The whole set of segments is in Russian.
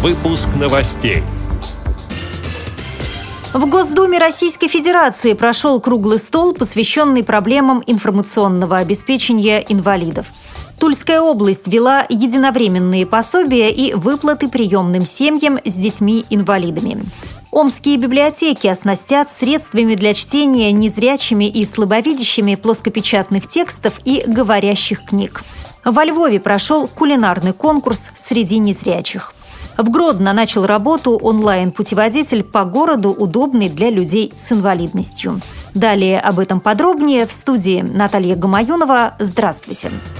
Выпуск новостей. В Госдуме Российской Федерации прошел круглый стол, посвященный проблемам информационного обеспечения инвалидов. Тульская область вела единовременные пособия и выплаты приемным семьям с детьми-инвалидами. Омские библиотеки оснастят средствами для чтения незрячими и слабовидящими плоскопечатных текстов и говорящих книг. Во Львове прошел кулинарный конкурс среди незрячих. В Гродно начал работу онлайн-путеводитель по городу, удобный для людей с инвалидностью. Далее об этом подробнее в студии Наталья Гамаюнова. Здравствуйте. Здравствуйте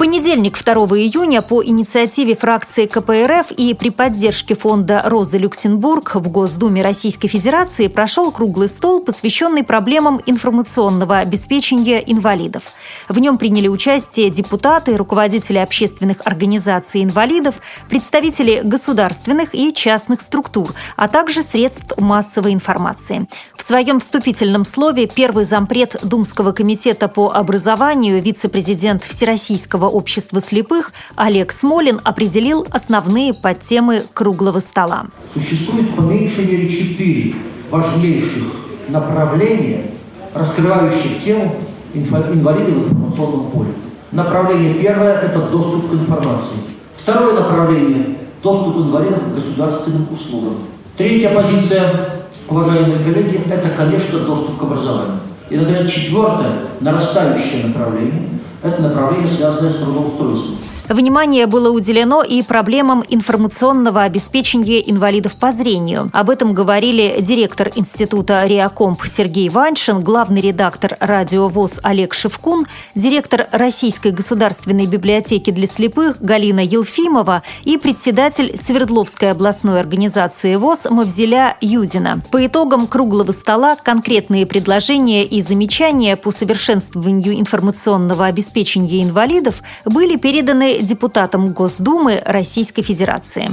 понедельник, 2 июня, по инициативе фракции КПРФ и при поддержке фонда «Роза Люксембург» в Госдуме Российской Федерации прошел круглый стол, посвященный проблемам информационного обеспечения инвалидов. В нем приняли участие депутаты, руководители общественных организаций инвалидов, представители государственных и частных структур, а также средств массовой информации. В своем вступительном слове первый зампред Думского комитета по образованию, вице-президент Всероссийского общества слепых Олег Смолин определил основные подтемы круглого стола. Существует по меньшей мере четыре важнейших направления, раскрывающих тему инвалидов в информационном поле. Направление первое – это доступ к информации. Второе направление – доступ инвалидов к государственным услугам. Третья позиция, уважаемые коллеги, это, конечно, доступ к образованию. И, наконец, четвертое, нарастающее направление – это направление, связанное с трудоустройством. Внимание было уделено и проблемам информационного обеспечения инвалидов по зрению. Об этом говорили директор Института Реакомп Сергей Ваншин, главный редактор «Радио ВОЗ» Олег Шевкун, директор Российской государственной библиотеки для слепых Галина Елфимова и председатель Свердловской областной организации ВОЗ Мавзеля Юдина. По итогам круглого стола конкретные предложения и замечания по совершенствованию информационного обеспечения инвалидов были переданы депутатом Госдумы Российской Федерации.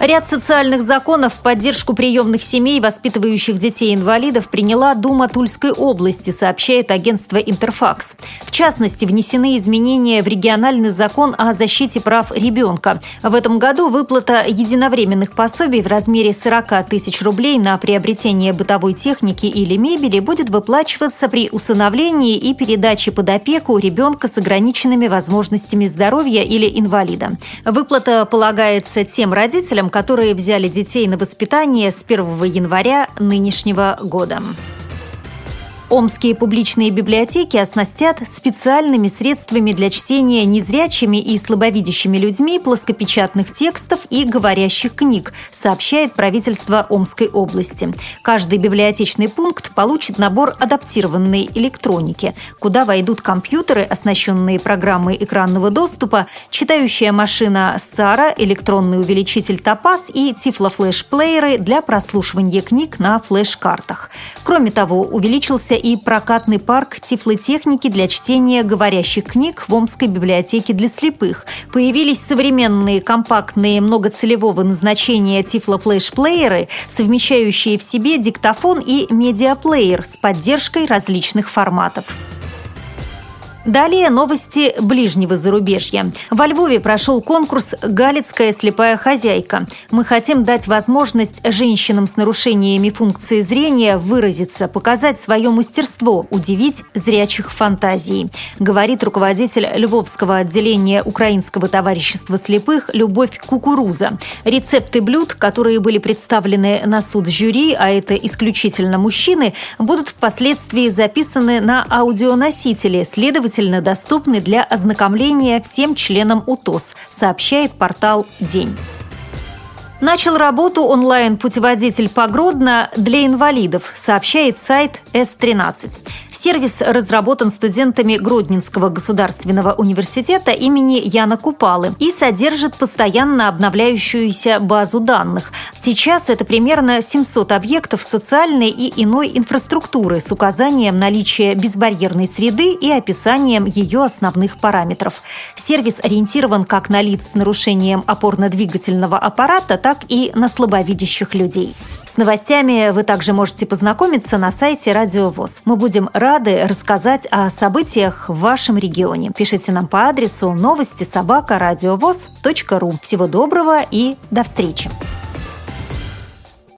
Ряд социальных законов в поддержку приемных семей, воспитывающих детей-инвалидов, приняла Дума Тульской области, сообщает агентство «Интерфакс». В частности, внесены изменения в региональный закон о защите прав ребенка. В этом году выплата единовременных пособий в размере 40 тысяч рублей на приобретение бытовой техники или мебели будет выплачиваться при усыновлении и передаче под опеку ребенка с ограниченными возможностями здоровья или инвалида. Выплата полагается тем родителям, которые взяли детей на воспитание с 1 января нынешнего года. Омские публичные библиотеки оснастят специальными средствами для чтения незрячими и слабовидящими людьми плоскопечатных текстов и говорящих книг, сообщает правительство Омской области. Каждый библиотечный пункт получит набор адаптированной электроники, куда войдут компьютеры, оснащенные программой экранного доступа, читающая машина Сара, электронный увеличитель Топаз и тифлофлеш-плееры для прослушивания книг на флеш-картах. Кроме того, увеличился и прокатный парк тифлотехники для чтения говорящих книг в Омской библиотеке для слепых. Появились современные компактные многоцелевого назначения тифлофлеш-плееры, совмещающие в себе диктофон и медиаплеер с поддержкой различных форматов. Далее новости ближнего зарубежья. Во Львове прошел конкурс «Галицкая слепая хозяйка». Мы хотим дать возможность женщинам с нарушениями функции зрения выразиться, показать свое мастерство, удивить зрячих фантазий, говорит руководитель Львовского отделения Украинского товарищества слепых Любовь Кукуруза. Рецепты блюд, которые были представлены на суд жюри, а это исключительно мужчины, будут впоследствии записаны на аудионосители, следовательно, обязательно доступны для ознакомления всем членам УТОС, сообщает портал «День». Начал работу онлайн-путеводитель по Гродно для инвалидов, сообщает сайт С-13. Сервис разработан студентами Гродненского государственного университета имени Яна Купалы и содержит постоянно обновляющуюся базу данных. Сейчас это примерно 700 объектов социальной и иной инфраструктуры с указанием наличия безбарьерной среды и описанием ее основных параметров. Сервис ориентирован как на лиц с нарушением опорно-двигательного аппарата, так и на слабовидящих людей. С новостями вы также можете познакомиться на сайте Радио ВОЗ. Мы будем рады рады рассказать о событиях в вашем регионе. Пишите нам по адресу новости собака ру. Всего доброго и до встречи!